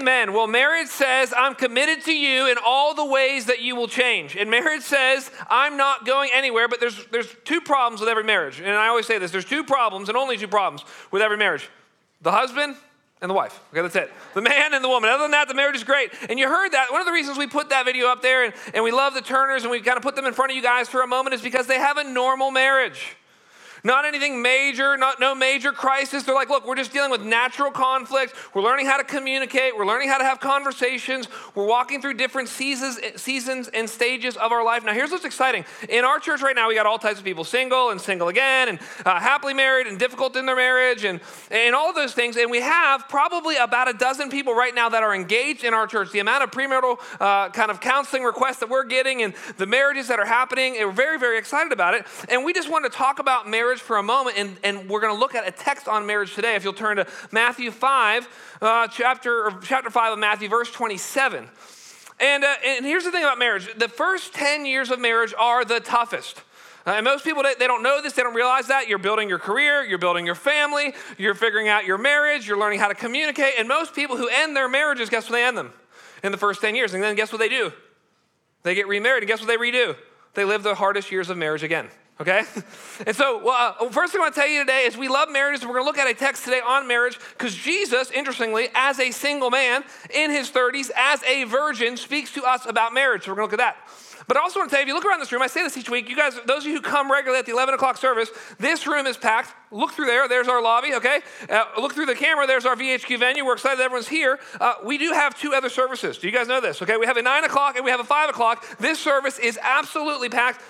Amen. Well, marriage says, I'm committed to you in all the ways that you will change. And marriage says, I'm not going anywhere, but there's, there's two problems with every marriage. And I always say this there's two problems, and only two problems with every marriage the husband and the wife. Okay, that's it. The man and the woman. Other than that, the marriage is great. And you heard that. One of the reasons we put that video up there and, and we love the Turners and we kind of put them in front of you guys for a moment is because they have a normal marriage. Not anything major, not no major crisis. They're like, look, we're just dealing with natural conflict. We're learning how to communicate. We're learning how to have conversations. We're walking through different seasons, seasons and stages of our life. Now, here's what's exciting. In our church right now, we got all types of people, single and single again, and uh, happily married and difficult in their marriage, and, and all of those things. And we have probably about a dozen people right now that are engaged in our church. The amount of premarital uh, kind of counseling requests that we're getting and the marriages that are happening, and we're very, very excited about it. And we just want to talk about marriage marriage for a moment, and, and we're going to look at a text on marriage today. If you'll turn to Matthew 5, uh, chapter, chapter 5 of Matthew, verse 27. And, uh, and here's the thing about marriage the first 10 years of marriage are the toughest. Uh, and most people, they, don't know this, they don't realize that. You're building your career, you're building your family, you're figuring out your marriage, you're learning how to communicate. And most people who end their marriages, guess what they end them? In the first 10 years. And then guess what they do? They get remarried. And guess what they redo? They live the hardest years of marriage again okay? And so, well, uh, first thing I want to tell you today is we love marriages. We're going to look at a text today on marriage because Jesus, interestingly, as a single man in his 30s, as a virgin, speaks to us about marriage. So we're going to look at that. But I also want to tell you, if you look around this room, I say this each week, you guys, those of you who come regularly at the 11 o'clock service, this room is packed. Look through there, there's our lobby, okay? Uh, look through the camera, there's our VHQ venue. We're excited everyone's here. Uh, we do have two other services. Do you guys know this, okay? We have a 9 o'clock and we have a 5 o'clock. This service is absolutely packed.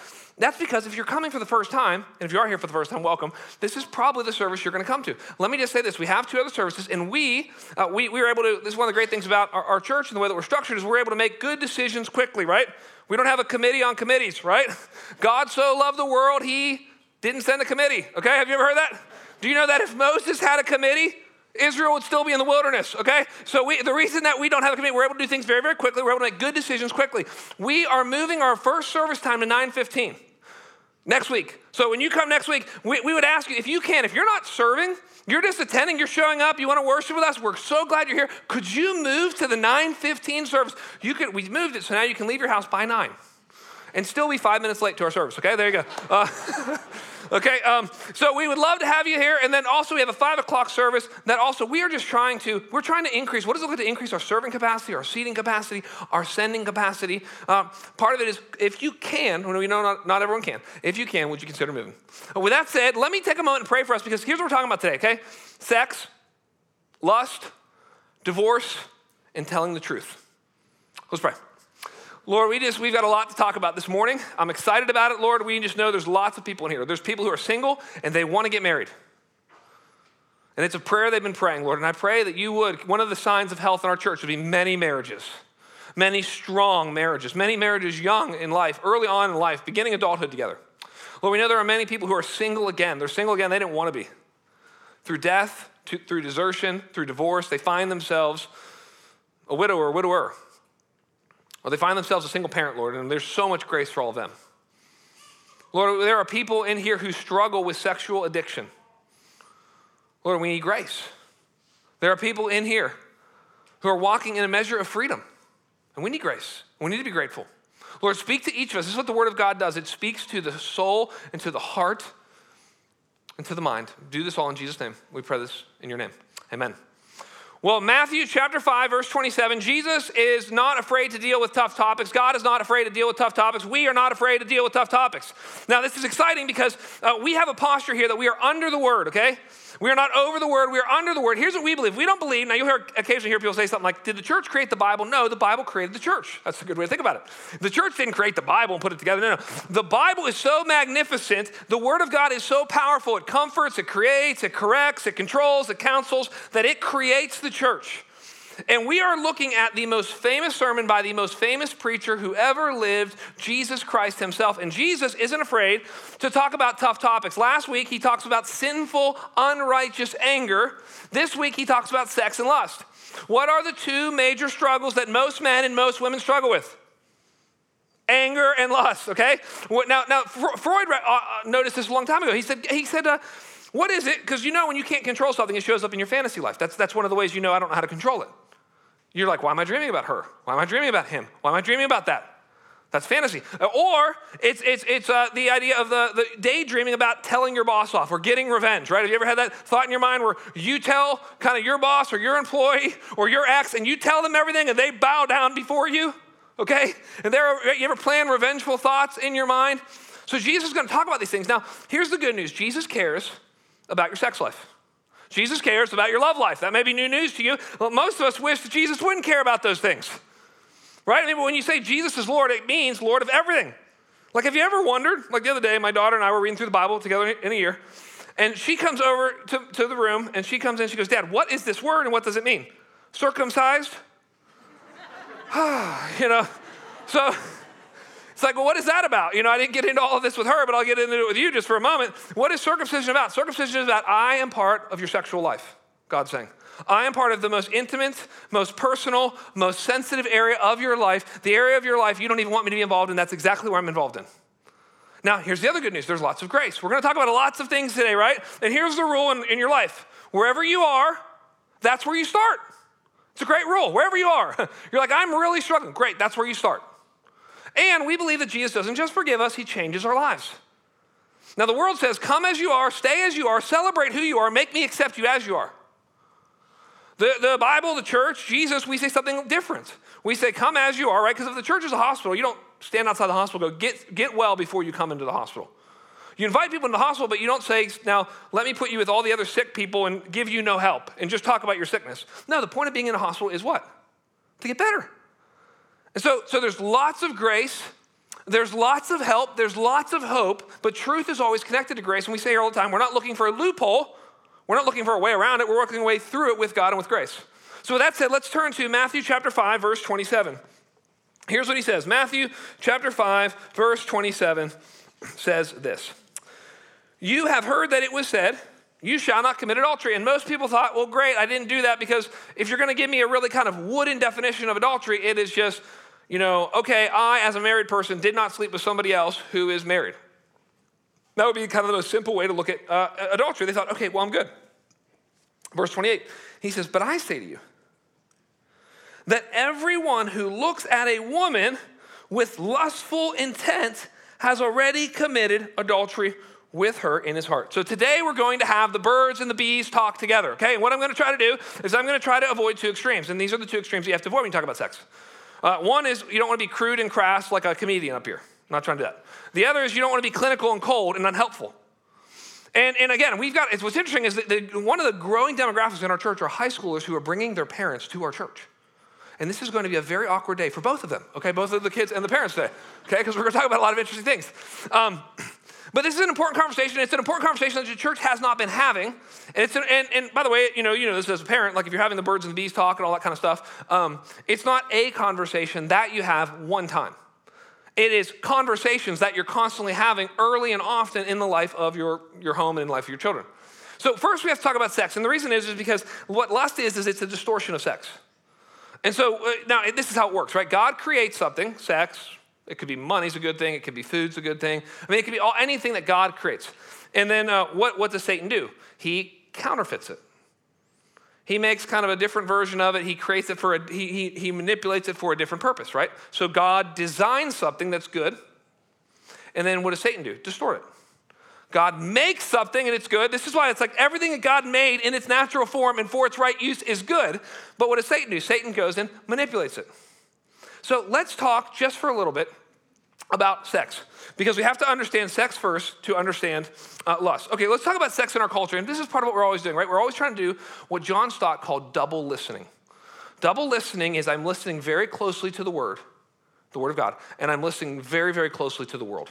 That's because if you're coming for the first time, and if you are here for the first time, welcome. This is probably the service you're going to come to. Let me just say this: we have two other services, and we uh, we we were able to. This is one of the great things about our, our church and the way that we're structured is we're able to make good decisions quickly. Right? We don't have a committee on committees. Right? God so loved the world, He didn't send a committee. Okay? Have you ever heard that? Do you know that if Moses had a committee, Israel would still be in the wilderness, okay? So we, the reason that we don't have a committee, we're able to do things very, very quickly. We're able to make good decisions quickly. We are moving our first service time to 915. Next week. So when you come next week, we, we would ask you if you can, if you're not serving, you're just attending, you're showing up, you want to worship with us, we're so glad you're here. Could you move to the 915 service? You could, we moved it so now you can leave your house by 9 and still be five minutes late to our service, okay? There you go. Uh, Okay, um, so we would love to have you here. And then also, we have a five o'clock service that also we are just trying to, we're trying to increase. What does it look like to increase our serving capacity, our seating capacity, our sending capacity? Uh, part of it is if you can, when we know not, not everyone can, if you can, would you consider moving? With that said, let me take a moment and pray for us because here's what we're talking about today, okay? Sex, lust, divorce, and telling the truth. Let's pray. Lord, we just, we've got a lot to talk about this morning. I'm excited about it, Lord. We just know there's lots of people in here. There's people who are single and they want to get married. And it's a prayer they've been praying, Lord. And I pray that you would, one of the signs of health in our church would be many marriages, many strong marriages, many marriages young in life, early on in life, beginning adulthood together. Lord, we know there are many people who are single again. They're single again, they didn't want to be. Through death, to, through desertion, through divorce, they find themselves a widower, a widower or they find themselves a single parent, Lord, and there's so much grace for all of them. Lord, there are people in here who struggle with sexual addiction. Lord, we need grace. There are people in here who are walking in a measure of freedom, and we need grace. We need to be grateful. Lord, speak to each of us. This is what the Word of God does it speaks to the soul and to the heart and to the mind. Do this all in Jesus' name. We pray this in your name. Amen. Well, Matthew chapter 5, verse 27, Jesus is not afraid to deal with tough topics. God is not afraid to deal with tough topics. We are not afraid to deal with tough topics. Now, this is exciting because uh, we have a posture here that we are under the word, okay? We are not over the word, we are under the word. Here's what we believe. We don't believe, now you'll hear, occasionally hear people say something like, Did the church create the Bible? No, the Bible created the church. That's a good way to think about it. The church didn't create the Bible and put it together. No, no. The Bible is so magnificent, the word of God is so powerful. It comforts, it creates, it corrects, it controls, it counsels, that it creates the church. And we are looking at the most famous sermon by the most famous preacher who ever lived, Jesus Christ himself. And Jesus isn't afraid to talk about tough topics. Last week, he talks about sinful, unrighteous anger. This week, he talks about sex and lust. What are the two major struggles that most men and most women struggle with? Anger and lust, okay? Now, now Freud uh, uh, noticed this a long time ago. He said, he said, uh, what is it? Because you know when you can't control something, it shows up in your fantasy life. That's, that's one of the ways you know I don't know how to control it. You're like, why am I dreaming about her? Why am I dreaming about him? Why am I dreaming about that? That's fantasy. Or it's, it's, it's uh, the idea of the, the daydreaming about telling your boss off or getting revenge, right? Have you ever had that thought in your mind where you tell kind of your boss or your employee or your ex and you tell them everything and they bow down before you? Okay? And there, you ever plan revengeful thoughts in your mind? So Jesus is going to talk about these things. Now, here's the good news Jesus cares about your sex life. Jesus cares about your love life. That may be new news to you. Well, most of us wish that Jesus wouldn't care about those things. Right? I mean, when you say Jesus is Lord, it means Lord of everything. Like, have you ever wondered? Like the other day, my daughter and I were reading through the Bible together in a year, and she comes over to, to the room and she comes in, she goes, Dad, what is this word and what does it mean? Circumcised? you know, so it's like, well, what is that about? You know, I didn't get into all of this with her, but I'll get into it with you just for a moment. What is circumcision about? Circumcision is about I am part of your sexual life, God's saying. I am part of the most intimate, most personal, most sensitive area of your life, the area of your life you don't even want me to be involved in. That's exactly where I'm involved in. Now, here's the other good news there's lots of grace. We're going to talk about lots of things today, right? And here's the rule in, in your life wherever you are, that's where you start. It's a great rule. Wherever you are, you're like, I'm really struggling. Great, that's where you start. And we believe that Jesus doesn't just forgive us, he changes our lives. Now, the world says, Come as you are, stay as you are, celebrate who you are, make me accept you as you are. The, the Bible, the church, Jesus, we say something different. We say, come as you are, right? Because if the church is a hospital, you don't stand outside the hospital, go, get, get well before you come into the hospital. You invite people into the hospital, but you don't say, now, let me put you with all the other sick people and give you no help and just talk about your sickness. No, the point of being in a hospital is what? To get better. So, so there's lots of grace, there's lots of help, there's lots of hope, but truth is always connected to grace. And we say here all the time, we're not looking for a loophole, we're not looking for a way around it, we're working a way through it with God and with grace. So, with that said, let's turn to Matthew chapter 5, verse 27. Here's what he says Matthew chapter 5, verse 27 says this You have heard that it was said, you shall not commit adultery. And most people thought, well, great, I didn't do that because if you're going to give me a really kind of wooden definition of adultery, it is just, you know, okay, I, as a married person, did not sleep with somebody else who is married. That would be kind of the most simple way to look at uh, adultery. They thought, okay, well, I'm good. Verse 28, he says, But I say to you that everyone who looks at a woman with lustful intent has already committed adultery with her in his heart. So today we're going to have the birds and the bees talk together, okay? And what I'm going to try to do is I'm going to try to avoid two extremes. And these are the two extremes you have to avoid when you talk about sex. Uh, one is you don't want to be crude and crass like a comedian up here. I'm not trying to do that. The other is you don't want to be clinical and cold and unhelpful. And, and again, we've got, what's interesting is that the, one of the growing demographics in our church are high schoolers who are bringing their parents to our church. And this is going to be a very awkward day for both of them, okay? Both of the kids and the parents today, okay? Because we're going to talk about a lot of interesting things. Um, but this is an important conversation. It's an important conversation that the church has not been having. And, it's an, and, and by the way, you know, you know this as a parent, like if you're having the birds and the bees talk and all that kind of stuff, um, it's not a conversation that you have one time. It is conversations that you're constantly having early and often in the life of your, your home and in the life of your children. So first we have to talk about sex. And the reason is, is because what lust is, is it's a distortion of sex. And so uh, now this is how it works, right? God creates something, sex. It could be money's a good thing. It could be food's a good thing. I mean, it could be all, anything that God creates. And then uh, what, what does Satan do? He counterfeits it. He makes kind of a different version of it. He creates it for a, he, he, he manipulates it for a different purpose, right? So God designs something that's good. And then what does Satan do? Distort it. God makes something and it's good. This is why it's like everything that God made in its natural form and for its right use is good. But what does Satan do? Satan goes and manipulates it. So let's talk just for a little bit about sex because we have to understand sex first to understand uh, lust. Okay, let's talk about sex in our culture. And this is part of what we're always doing, right? We're always trying to do what John Stott called double listening. Double listening is I'm listening very closely to the word, the word of God, and I'm listening very, very closely to the world.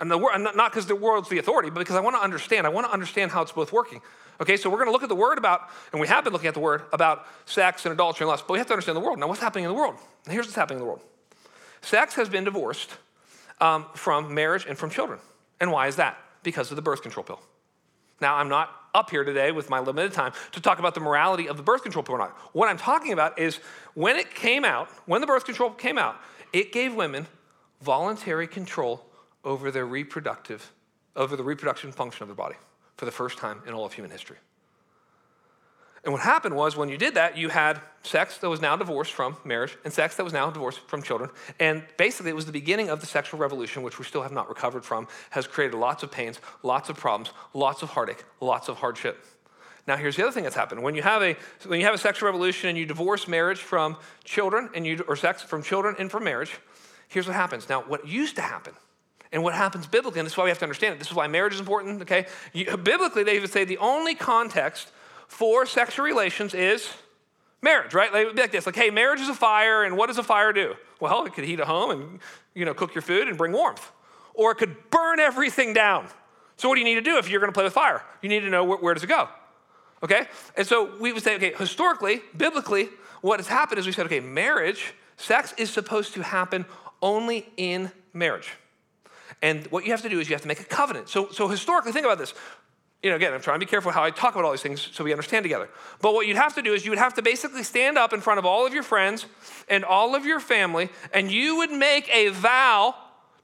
And the word, not because the world's the authority, but because I want to understand. I want to understand how it's both working. Okay, so we're going to look at the word about, and we have been looking at the word about sex and adultery and lust, but we have to understand the world. Now, what's happening in the world? Here's what's happening in the world sex has been divorced um, from marriage and from children. And why is that? Because of the birth control pill. Now, I'm not up here today with my limited time to talk about the morality of the birth control pill or not. What I'm talking about is when it came out, when the birth control came out, it gave women voluntary control over their reproductive, over the reproduction function of their body for the first time in all of human history. And what happened was when you did that, you had sex that was now divorced from marriage and sex that was now divorced from children. And basically, it was the beginning of the sexual revolution, which we still have not recovered from, has created lots of pains, lots of problems, lots of heartache, lots of hardship. Now, here's the other thing that's happened. When you have a, when you have a sexual revolution and you divorce marriage from children, and you, or sex from children and from marriage, here's what happens. Now, what used to happen and what happens biblically, and this is why we have to understand it. This is why marriage is important, okay? You, biblically, they would say the only context for sexual relations is marriage, right? Would be like this, like, hey, marriage is a fire, and what does a fire do? Well, it could heat a home and, you know, cook your food and bring warmth. Or it could burn everything down. So what do you need to do if you're going to play with fire? You need to know where, where does it go, okay? And so we would say, okay, historically, biblically, what has happened is we said, okay, marriage, sex is supposed to happen only in marriage. And what you have to do is you have to make a covenant. So, so historically, think about this you know, again, I'm trying to be careful how I talk about all these things so we understand together. But what you'd have to do is you would have to basically stand up in front of all of your friends and all of your family, and you would make a vow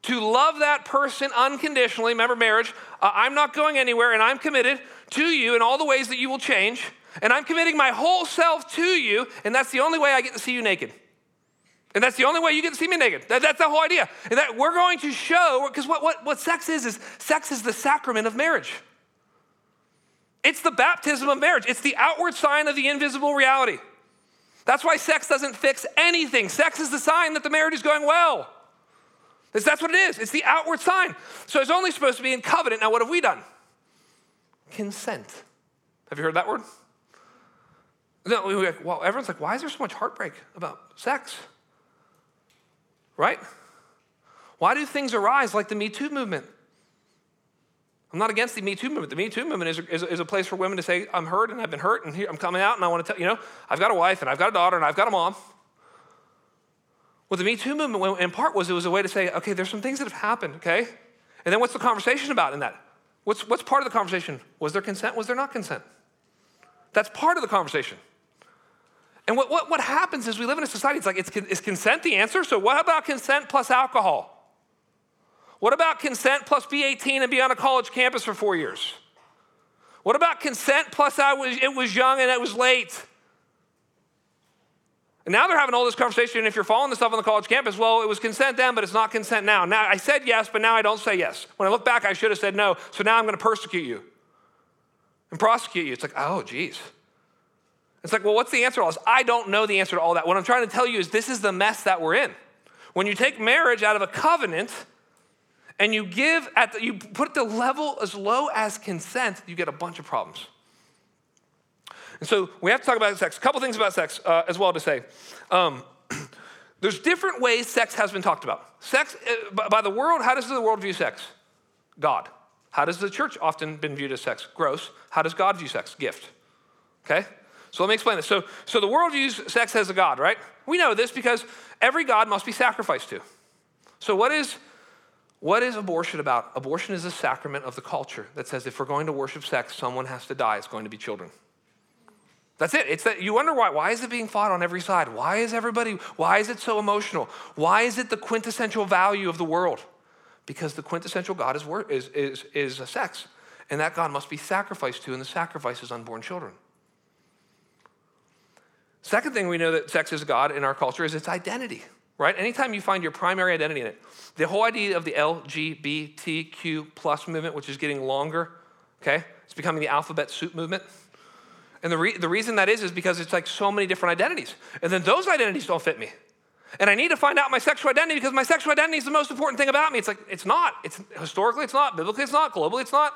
to love that person unconditionally. Remember, marriage, uh, I'm not going anywhere, and I'm committed to you in all the ways that you will change, and I'm committing my whole self to you, and that's the only way I get to see you naked. And that's the only way you get to see me naked. That, that's the whole idea. And that we're going to show, because what, what, what sex is, is sex is the sacrament of marriage. It's the baptism of marriage, it's the outward sign of the invisible reality. That's why sex doesn't fix anything. Sex is the sign that the marriage is going well. That's what it is. It's the outward sign. So it's only supposed to be in covenant. Now, what have we done? Consent. Have you heard that word? No, we well, everyone's like, why is there so much heartbreak about sex? Right? Why do things arise like the Me Too movement? I'm not against the Me Too movement. The Me Too movement is, is, is, a place for women to say, I'm hurt and I've been hurt and here, I'm coming out and I want to tell, you know, I've got a wife and I've got a daughter and I've got a mom. Well, the Me Too movement, in part, was it was a way to say, okay, there's some things that have happened, okay? And then what's the conversation about in that? What's, what's part of the conversation? Was there consent? Was there not consent? That's part of the conversation. And what, what, what happens is we live in a society, it's like, it's, is consent the answer? So what about consent plus alcohol? What about consent plus be 18 and be on a college campus for four years? What about consent plus I was, it was young and it was late? And now they're having all this conversation. And If you're following the stuff on the college campus, well, it was consent then, but it's not consent now. Now I said yes, but now I don't say yes. When I look back, I should have said no. So now I'm going to persecute you and prosecute you. It's like, oh, geez. It's like, well, what's the answer to all this? I don't know the answer to all that. What I'm trying to tell you is this is the mess that we're in. When you take marriage out of a covenant, and you give at the, you put the level as low as consent, you get a bunch of problems. And so we have to talk about sex. A couple things about sex uh, as well to say. Um, there's different ways sex has been talked about. Sex, uh, by the world, how does the world view sex? God. How does the church often been viewed as sex? Gross. How does God view sex? Gift. Okay? So let me explain this. So, so the world views sex as a God, right? We know this because every God must be sacrificed to. So what is what is abortion about? Abortion is a sacrament of the culture that says if we're going to worship sex, someone has to die. It's going to be children. That's it. It's that you wonder why. Why is it being fought on every side? Why is everybody, why is it so emotional? Why is it the quintessential value of the world? Because the quintessential God is, is, is, is sex. And that God must be sacrificed to, and the sacrifice is unborn children. Second thing we know that sex is God in our culture is its identity right? Anytime you find your primary identity in it, the whole idea of the LGBTQ plus movement, which is getting longer, okay? It's becoming the alphabet soup movement. And the, re- the reason that is, is because it's like so many different identities. And then those identities don't fit me. And I need to find out my sexual identity because my sexual identity is the most important thing about me. It's like, it's not. It's historically, it's not. Biblically, it's not. Globally, it's not.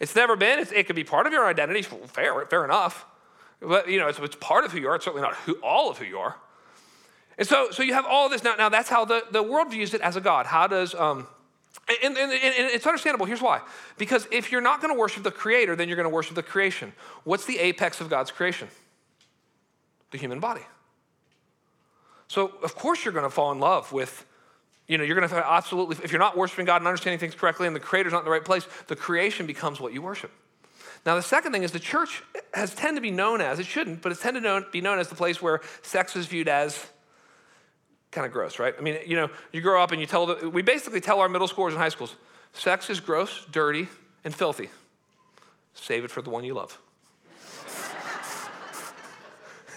It's never been. It's, it could be part of your identity. Fair, fair enough. But, you know, it's, it's part of who you are. It's certainly not who, all of who you are. And so, so you have all this now. Now that's how the, the world views it as a God. How does um, and, and, and, it's understandable. Here's why. Because if you're not going to worship the creator, then you're going to worship the creation. What's the apex of God's creation? The human body. So, of course, you're going to fall in love with, you know, you're going to absolutely, if you're not worshiping God and understanding things correctly and the creator's not in the right place, the creation becomes what you worship. Now, the second thing is the church has tended to be known as, it shouldn't, but it's tended to be known as the place where sex is viewed as kind of gross, right? I mean, you know, you grow up and you tell, the, we basically tell our middle schoolers and high schools, sex is gross, dirty, and filthy. Save it for the one you love.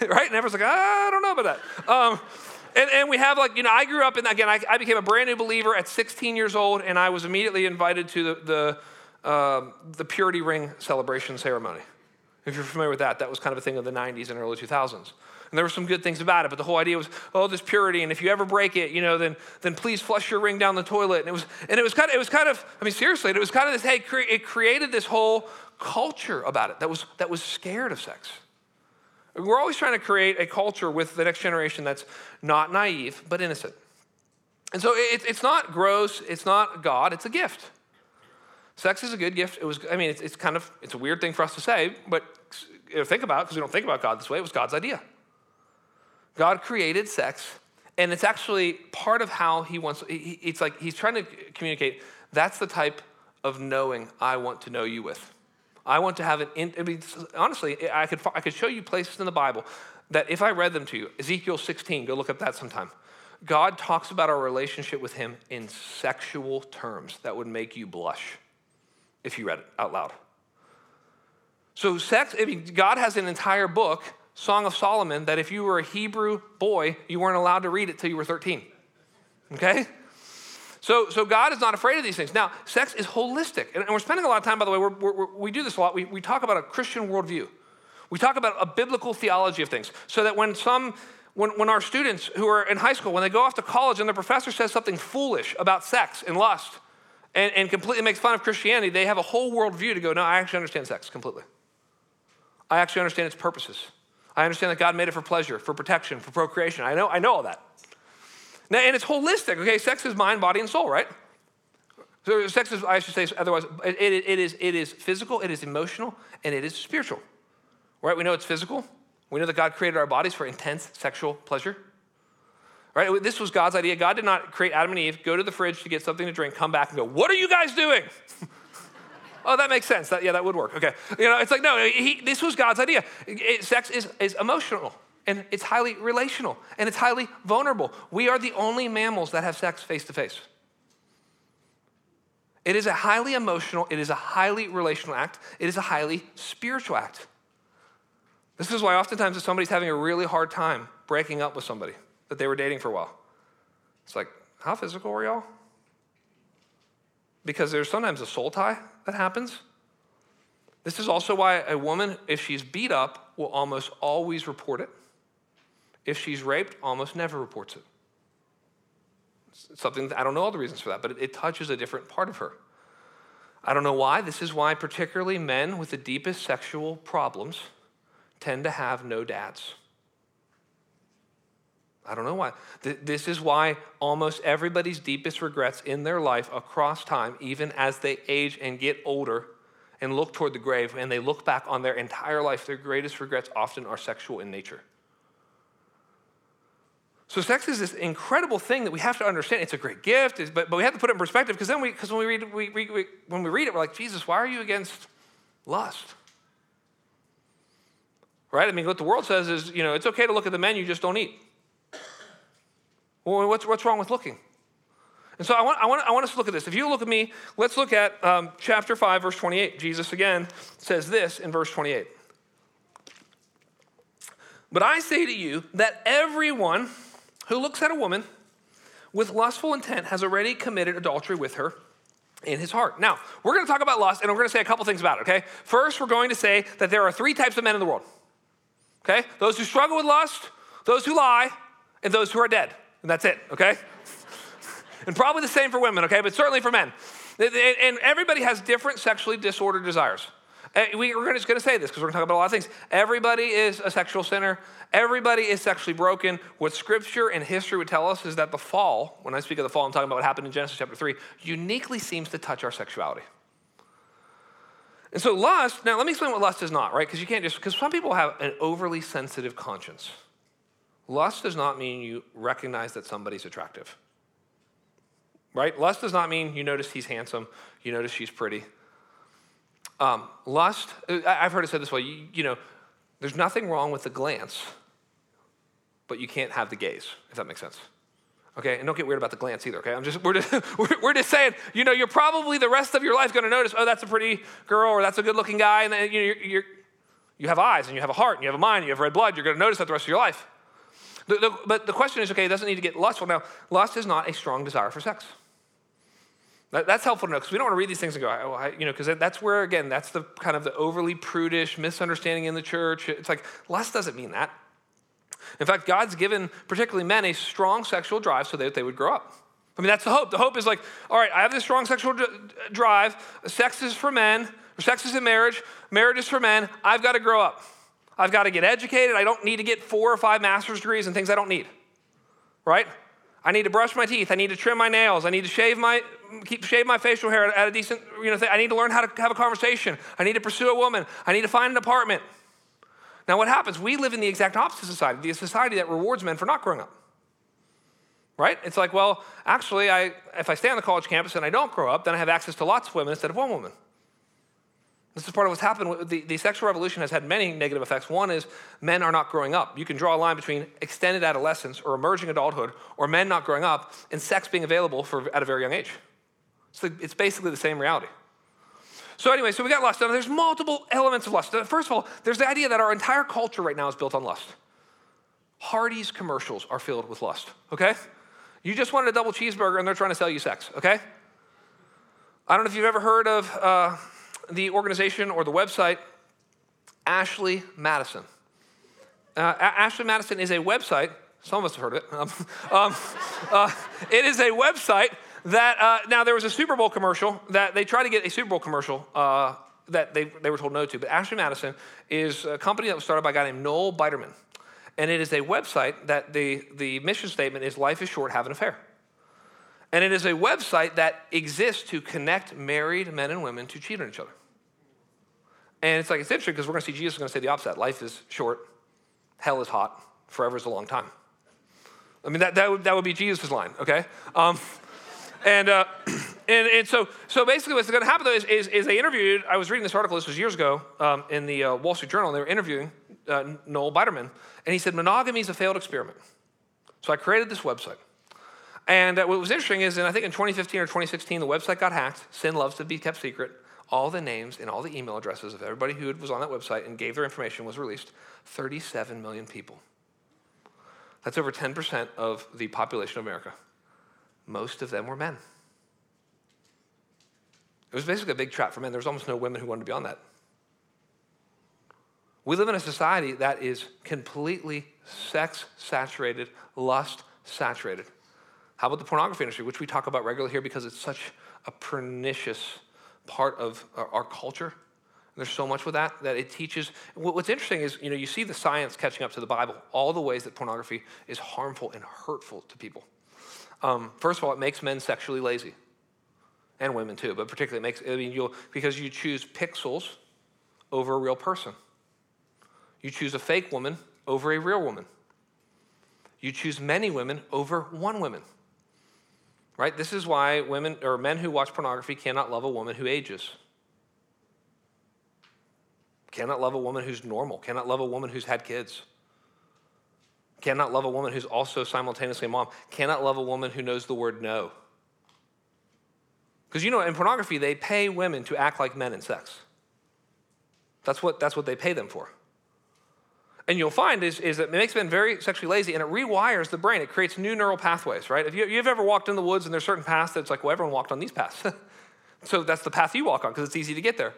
right? And everyone's like, I don't know about that. Um, and, and we have like, you know, I grew up in, again, I, I became a brand new believer at 16 years old, and I was immediately invited to the, the, um, the purity ring celebration ceremony. If you're familiar with that, that was kind of a thing of the 90s and early 2000s. And there were some good things about it, but the whole idea was, oh, this purity, and if you ever break it, you know, then, then please flush your ring down the toilet. And it was, and it was kind of, it was kind of, I mean, seriously, it was kind of this, hey, it created this whole culture about it that was, that was scared of sex. We're always trying to create a culture with the next generation that's not naive, but innocent. And so it, it's not gross, it's not God, it's a gift. Sex is a good gift. It was, I mean, it's, it's kind of, it's a weird thing for us to say, but think about it because we don't think about God this way. It was God's idea. God created sex, and it's actually part of how he wants, it's like he's trying to communicate that's the type of knowing I want to know you with. I want to have an, I mean, honestly, I could, I could show you places in the Bible that if I read them to you, Ezekiel 16, go look up that sometime. God talks about our relationship with him in sexual terms that would make you blush if you read it out loud. So, sex, I mean, God has an entire book, Song of Solomon, that if you were a Hebrew boy, you weren't allowed to read it till you were 13. Okay? So, so God is not afraid of these things. Now, sex is holistic. And, we're spending a lot of time, by the way, we're, we're, we do this a lot. We, we talk about a Christian worldview. We talk about a biblical theology of things so that when some when, when our students who are in high school, when they go off to college and the professor says something foolish about sex and lust and, and completely makes fun of Christianity, they have a whole worldview to go, no, I actually understand sex completely. I actually understand its purposes. I understand that God made it for pleasure, for protection, for procreation. I know, I know all that. Now, and it's holistic, okay? Sex is mind, body, and soul, right? So sex is, I should say otherwise, it, it, it, is, it is physical, it is emotional, and it is spiritual. Right? We know it's physical. We know that God created our bodies for intense sexual pleasure. Right? This was God's idea. God did not create Adam and Eve, go to the fridge to get something to drink, come back and go, What are you guys doing? oh, that makes sense. That, yeah, that would work. Okay. You know, it's like, no, he, this was God's idea. It, sex is, is emotional and it's highly relational and it's highly vulnerable. We are the only mammals that have sex face to face. It is a highly emotional, it is a highly relational act, it is a highly spiritual act. This is why oftentimes if somebody's having a really hard time breaking up with somebody that they were dating for a while, it's like, how physical were y'all? Because there's sometimes a soul tie that happens. This is also why a woman, if she's beat up, will almost always report it. If she's raped, almost never reports it. It's something, I don't know all the reasons for that, but it, it touches a different part of her. I don't know why. This is why, particularly men with the deepest sexual problems tend to have no dads. I don't know why. This is why almost everybody's deepest regrets in their life across time, even as they age and get older and look toward the grave and they look back on their entire life, their greatest regrets often are sexual in nature. So sex is this incredible thing that we have to understand. It's a great gift, but, but we have to put it in perspective because then we, because when we read, we, we, we, when we read it, we're like, Jesus, why are you against lust? Right? I mean, what the world says is, you know, it's okay to look at the men, you just don't eat. Well, what's, what's wrong with looking? And so I want, I, want, I want us to look at this. If you look at me, let's look at um, chapter 5, verse 28. Jesus again says this in verse 28. But I say to you that everyone who looks at a woman with lustful intent has already committed adultery with her in his heart. Now, we're going to talk about lust and we're going to say a couple things about it, okay? First, we're going to say that there are three types of men in the world, okay? Those who struggle with lust, those who lie, and those who are dead. And that's it, okay? and probably the same for women, okay? But certainly for men. And everybody has different sexually disordered desires. Eh, we're just going to say this because we're going to talk about a lot of things. Everybody is a sexual sinner. Everybody is sexually broken. What scripture and history would tell us is that the fall, when I speak of the fall, I'm talking about what happened in Genesis chapter 3, uniquely seems to touch our sexuality. And so lust, now let me explain what lust is not, right? Because you can't just, because some people have an overly sensitive conscience. Lust does not mean you recognize that somebody's attractive, right? Lust does not mean you notice he's handsome, you notice she's pretty. Um, lust, I've heard it said this way you, you know, there's nothing wrong with the glance, but you can't have the gaze, if that makes sense. Okay, and don't get weird about the glance either, okay? I'm just, we're just, we're, just saying, you know, you're probably the rest of your life gonna notice, oh, that's a pretty girl or that's a good looking guy, and then you you're, You have eyes and you have a heart and you have a mind and you have red blood. You're going to notice that the rest of your life. The, the, but the question is okay, it doesn't need to get lustful. Now, lust is not a strong desire for sex. That, that's helpful to know because we don't want to read these things and go, I, you know, because that's where, again, that's the kind of the overly prudish misunderstanding in the church. It's like lust doesn't mean that. In fact, God's given particularly men a strong sexual drive so that they would grow up. I mean, that's the hope. The hope is like, all right, I have this strong sexual drive. Sex is for men, or sex is in marriage. Marriage is for men. I've got to grow up. I've got to get educated. I don't need to get four or five master's degrees and things I don't need. Right? I need to brush my teeth. I need to trim my nails. I need to shave my keep shave my facial hair at a decent you know thing. I need to learn how to have a conversation. I need to pursue a woman. I need to find an apartment. Now what happens? We live in the exact opposite society, the society that rewards men for not growing up. Right? It's like, well, actually, I, if I stay on the college campus and I don't grow up, then I have access to lots of women instead of one woman. This is part of what's happened. The, the sexual revolution has had many negative effects. One is men are not growing up. You can draw a line between extended adolescence or emerging adulthood or men not growing up and sex being available for, at a very young age. So it's basically the same reality. So anyway, so we got lust. Now there's multiple elements of lust. First of all, there's the idea that our entire culture right now is built on lust. Hardee's commercials are filled with lust, okay? You just wanted a double cheeseburger and they're trying to sell you sex, okay? I don't know if you've ever heard of uh, the organization or the website Ashley Madison. Uh, Ashley Madison is a website, some of us have heard of it. Um, um, uh, it is a website that, uh, now there was a Super Bowl commercial that they tried to get a Super Bowl commercial uh, that they, they were told no to. But Ashley Madison is a company that was started by a guy named Noel Biderman. And it is a website that the, the mission statement is life is short, have an affair. And it is a website that exists to connect married men and women to cheat on each other. And it's like, it's interesting because we're going to see Jesus is going to say the opposite. Life is short, hell is hot, forever is a long time. I mean, that, that, would, that would be Jesus' line, okay? Um, and, uh, and, and so, so basically what's going to happen though is, is, is, they interviewed, I was reading this article, this was years ago um, in the uh, Wall Street Journal, and they were interviewing uh, Noel Biderman, and he said, monogamy is a failed experiment. So I created this website. And uh, what was interesting is, and I think in 2015 or 2016, the website got hacked. Sin loves to be kept secret. All the names and all the email addresses of everybody who was on that website and gave their information was released. 37 million people. That's over 10% of the population of America. Most of them were men. It was basically a big trap for men. There was almost no women who wanted to be on that. We live in a society that is completely sex saturated, lust saturated. How about the pornography industry, which we talk about regularly here because it's such a pernicious part of our, culture? There's so much with that that it teaches. What's interesting is, you know, you see the science catching up to the Bible, all the ways that pornography is harmful and hurtful to people. Um, first of all, it makes men sexually lazy, and women too, but particularly it makes. I mean, you'll because you choose pixels over a real person. You choose a fake woman over a real woman. You choose many women over one woman. Right? This is why women or men who watch pornography cannot love a woman who ages. Cannot love a woman who's normal, cannot love a woman who's had kids. Cannot love a woman who's also simultaneously a mom. Cannot love a woman who knows the word no. Because you know, in pornography, they pay women to act like men in sex. That's what, that's what they pay them for. And you'll find is, is that it makes men very sexually lazy and it rewires the brain. It creates new neural pathways, right? If you, you've ever walked in the woods and there's certain paths that's like, well, everyone walked on these paths. so that's the path you walk on because it's easy to get there.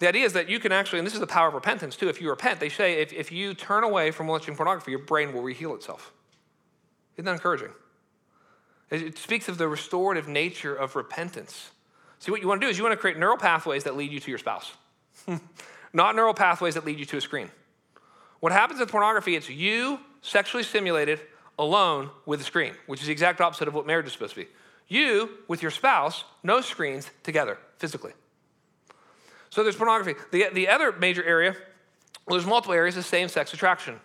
The idea is that you can actually, and this is the power of repentance too, if you repent, they say if, if you turn away from watching pornography, your brain will reheal itself. Isn't that encouraging? It speaks of the restorative nature of repentance. See, what you want to do is you want to create neural pathways that lead you to your spouse, not neural pathways that lead you to a screen. What happens with pornography, it's you sexually stimulated alone with a screen, which is the exact opposite of what marriage is supposed to be. You with your spouse, no screens, together, physically. So there's pornography. The, the other major area, well, there's multiple areas of same-sex attraction.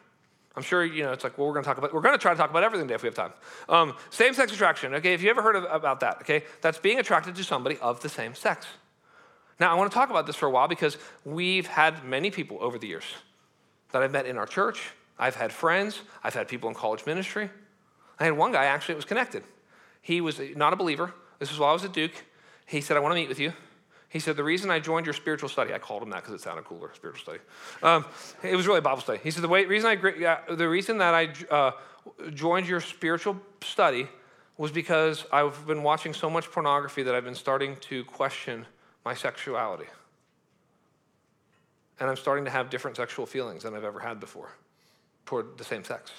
I'm sure, you know, it's like, well, we're going to talk about, we're going to try to talk about everything today if we have time. Um, same-sex attraction, okay, if you ever heard of, about that, okay, that's being attracted to somebody of the same sex. Now, I want to talk about this for a while because we've had many people over the years that I've met in our church. I've had friends. I've had people in college ministry. I had one guy actually that was connected. He was not a believer. This was while I was at Duke. He said, I want to meet with you. He said, The reason I joined your spiritual study, I called him that because it sounded cooler, spiritual study. Um, it was really Bible study. He said, The way, reason, I, the reason that I uh, joined your spiritual study was because I've been watching so much pornography that I've been starting to question my sexuality. And I'm starting to have different sexual feelings than I've ever had before toward the same sex.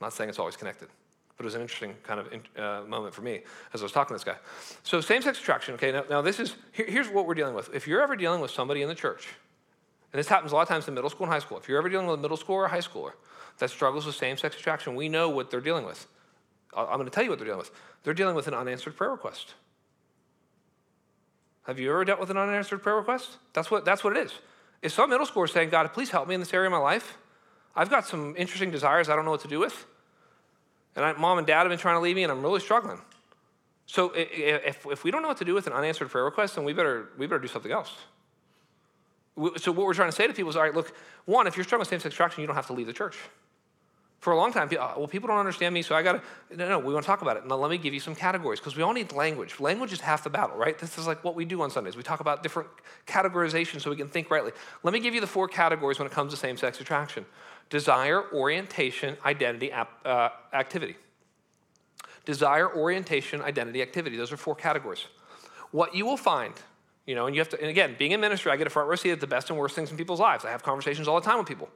I'm not saying it's always connected, but it was an interesting kind of uh, moment for me as I was talking to this guy. So, same sex attraction, okay, now, now this is, here, here's what we're dealing with. If you're ever dealing with somebody in the church, and this happens a lot of times in middle school and high school, if you're ever dealing with a middle schooler or a high schooler that struggles with same sex attraction, we know what they're dealing with. I'm going to tell you what they're dealing with. They're dealing with an unanswered prayer request. Have you ever dealt with an unanswered prayer request? That's what, that's what it is. Is some middle schooler is saying, God, please help me in this area of my life? I've got some interesting desires I don't know what to do with. And I, mom and dad have been trying to leave me, and I'm really struggling. So if, if we don't know what to do with an unanswered prayer request, then we better, we better do something else. So what we're trying to say to people is, all right, look, one, if you're struggling with same-sex attraction, you don't have to leave the church. For a long time, people, well, people don't understand me, so I got to, no, no, we want to talk about it. Now, let me give you some categories, because we all need language. Language is half the battle, right? This is like what we do on Sundays. We talk about different categorizations so we can think rightly. Let me give you the four categories when it comes to same sex attraction desire, orientation, identity, uh, activity. Desire, orientation, identity, activity. Those are four categories. What you will find, you know, and you have to, and again, being in ministry, I get a front row seat at the best and worst things in people's lives. I have conversations all the time with people.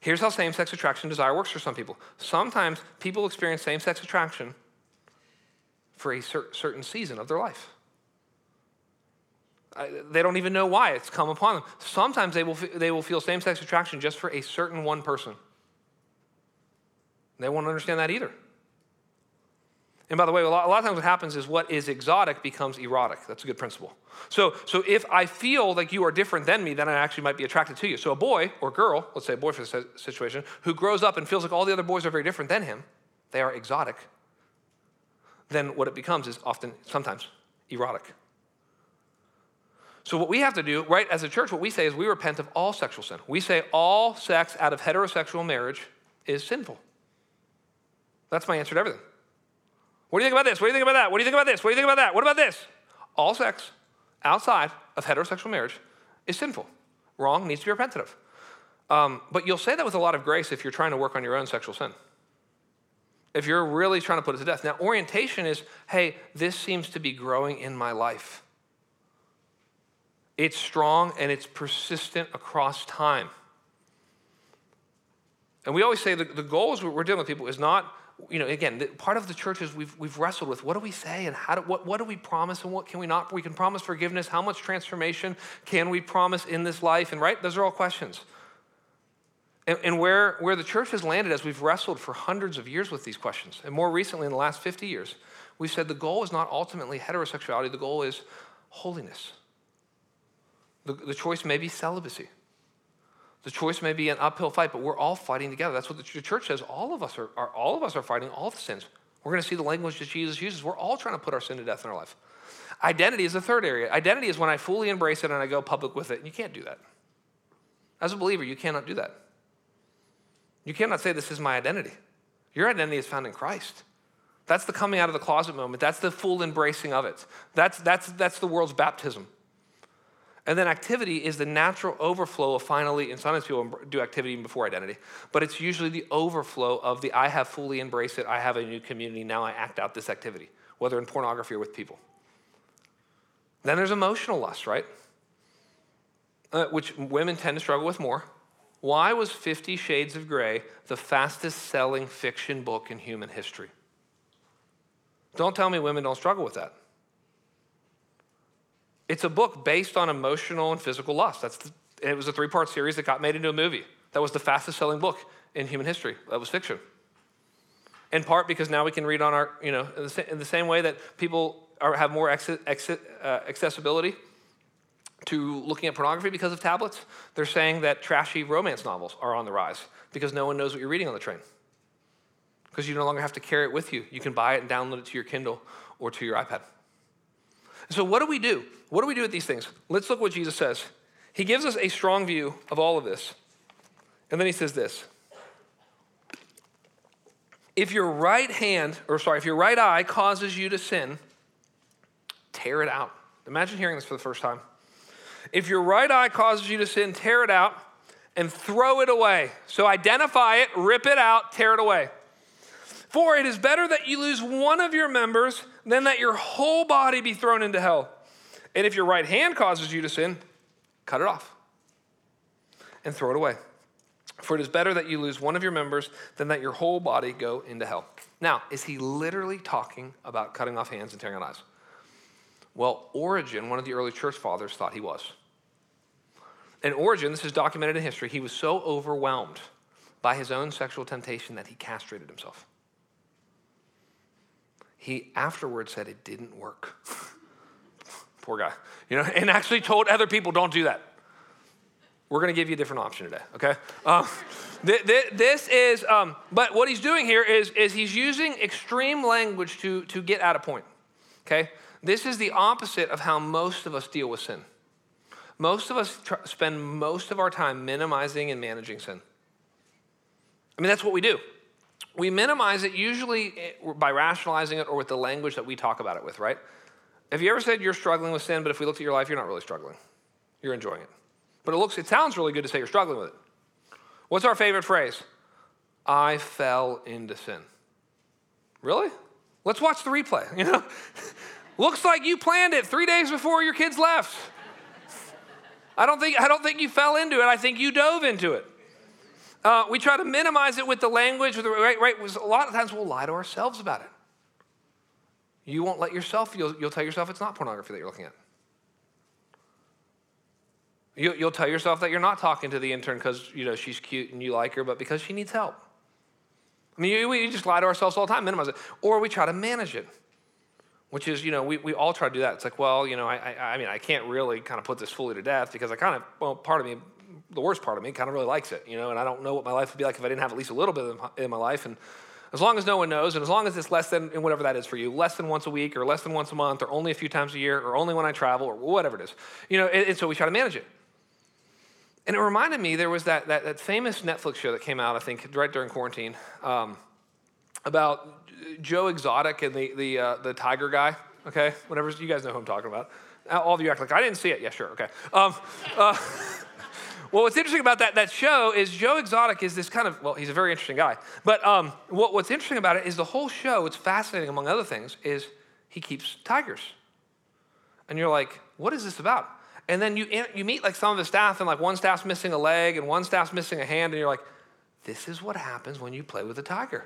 Here's how same sex attraction desire works for some people. Sometimes people experience same sex attraction for a cer- certain season of their life. I, they don't even know why it's come upon them. Sometimes they will, they will feel same sex attraction just for a certain one person. They won't understand that either. And by the way, a lot, a lot, of times what happens is what is exotic becomes erotic. That's a good principle. So, so if I feel like you are different than me, then I actually might be attracted to you. So a boy or girl, let's say a boy for this situation, who grows up and feels like all the other boys are very different than him, they are exotic, then what it becomes is often, sometimes, erotic. So what we have to do, right, as a church, what we say is we repent of all sexual sin. We say all sex out of heterosexual marriage is sinful. That's my answer to everything. What do you think about this? What do you think about that? What do you think about this? What do you think about that? What about this? All sex outside of heterosexual marriage is sinful. Wrong, needs to be repented of. Um, but you'll say that with a lot of grace if you're trying to work on your own sexual sin. If you're really trying to put it to death. Now, orientation is hey, this seems to be growing in my life. It's strong and it's persistent across time. And we always say the, the goal is we're dealing with people is not you know, again, the, part of the church is we've, we've wrestled with what do we say and how do, what, what do we promise and what can we not? We can promise forgiveness. How much transformation can we promise in this life? And right, those are all questions. And, and where, where the church has landed as we've wrestled for hundreds of years with these questions, and more recently in the last 50 years, we've said the goal is not ultimately heterosexuality, the goal is holiness. The, the choice may be celibacy. The choice may be an uphill fight, but we're all fighting together. That's what the church says. All of us are, are all of us are fighting all the sins. We're going to see the language that Jesus uses. We're all trying to put our sin to death in our life. Identity is the third area. Identity is when I fully embrace it and I go public with it. And you can't do that. As a believer, you cannot do that. You cannot say, This is my identity. Your identity is found in Christ. That's the coming out of the closet moment. That's the full embracing of it. That's, that's, that's the world's baptism. And then activity is the natural overflow of finally, and sometimes people do activity even before identity, but it's usually the overflow of the I have fully embraced it, I have a new community, now I act out this activity, whether in pornography or with people. Then there's emotional lust, right? Uh, which women tend to struggle with more. Why was Fifty Shades of Grey the fastest selling fiction book in human history? Don't tell me women don't struggle with that. It's a book based on emotional and physical lust. That's the, it was a three part series that got made into a movie. That was the fastest selling book in human history. That was fiction. In part because now we can read on our, you know, in the, in the same way that people are, have more ex, ex, uh, accessibility to looking at pornography because of tablets, they're saying that trashy romance novels are on the rise because no one knows what you're reading on the train. Because you no longer have to carry it with you. You can buy it and download it to your Kindle or to your iPad. So, what do we do? What do we do with these things? Let's look what Jesus says. He gives us a strong view of all of this. And then he says this If your right hand, or sorry, if your right eye causes you to sin, tear it out. Imagine hearing this for the first time. If your right eye causes you to sin, tear it out and throw it away. So identify it, rip it out, tear it away. For it is better that you lose one of your members than that your whole body be thrown into hell. And if your right hand causes you to sin, cut it off and throw it away. For it is better that you lose one of your members than that your whole body go into hell. Now, is he literally talking about cutting off hands and tearing out eyes? Well, Origen, one of the early church fathers, thought he was. And Origen, this is documented in history, he was so overwhelmed by his own sexual temptation that he castrated himself. He afterwards said it didn't work. Poor guy. You know, and actually told other people, don't do that. We're going to give you a different option today, okay? Um, th- th- this is, um, but what he's doing here is, is he's using extreme language to, to get at a point, okay? This is the opposite of how most of us deal with sin. Most of us tr- spend most of our time minimizing and managing sin. I mean, that's what we do. We minimize it usually eh, by rationalizing it or with the language that we talk about it with, right? Have you ever said you're struggling with sin, but if we looked at your life, you're not really struggling? You're enjoying it. But it looks, it sounds really good to say you're struggling with it. What's our favorite phrase? I fell into sin. Really? Let's watch the replay. You know, looks like you planned it three days before your kids left. I don't think, I don't think you fell into it. I think you dove into it. Uh, we try to minimize it with the language, with the, right, right? A lot of times we'll lie to ourselves about it. You won't let yourself, you'll, you'll tell yourself it's not pornography that you're looking at. You, will tell yourself that you're not talking to the intern because you know she's cute and you like her, but because she needs help. I mean, we just lie to ourselves all the time, minimize it, or we try to manage it which is, you know, we, we all try to do that. It's like, well, you know, I, I, I mean, I can't really kind of put this fully to death because I kind of, well, part of me, the worst part of me kind of really likes it, you know, and I don't know what my life would be like if I didn't have at least a little bit of in my life. And as long as no one knows, and as long as it's less than, whatever that is for you, less than once a week or less than once a month or only a few times a year or only when I travel or whatever it is, you know, and, and so we try to manage it. And it reminded me, there was that, that, that famous Netflix show that came out, I think, right during quarantine, um, about Joe Exotic and the, the, uh, the tiger guy okay? Whatever, you guys know who I'm talking about. All of you act like, I didn't see it. Yeah, sure, okay. Um, uh, well, what's interesting about that, that show is Joe Exotic is this kind of, well, he's a very interesting guy. But um, what, what's interesting about it is the whole show, what's fascinating among other things, is he keeps tigers. And you're like, what is this about? And then you, you meet like some of the staff, and like one staff's missing a leg and one staff's missing a hand, and you're like, this is what happens when you play with a tiger.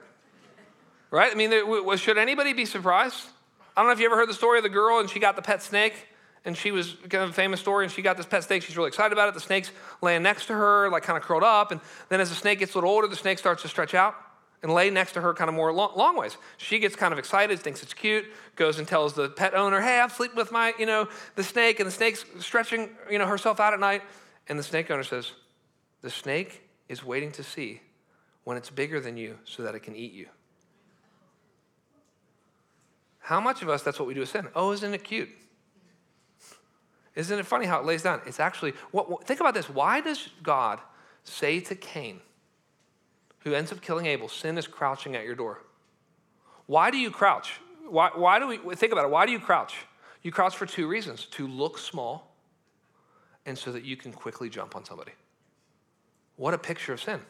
Right? I mean, there, should anybody be surprised? I don't know if you ever heard the story of the girl and she got the pet snake. And she was kind of a famous story, and she got this pet snake. She's really excited about it. The snake's laying next to her, like kind of curled up. And then as the snake gets a little older, the snake starts to stretch out and lay next to her kind of more long, long, ways. She gets kind of excited, thinks it's cute, goes and tells the pet owner, hey, I'm sleeping with my, you know, the snake, and the snake's stretching, you know, herself out at night. And the snake owner says, the snake is waiting to see when it's bigger than you so that it can eat you. How much of us, that's what we do with sin? Oh, isn't it cute? Isn't it funny how it lays down? It's actually, what, what, think about this. Why does God say to Cain, who ends up killing Abel, sin is crouching at your door? Why do you crouch? Why, why do we, think about it, why do you crouch? You crouch for two reasons to look small and so that you can quickly jump on somebody. What a picture of sin.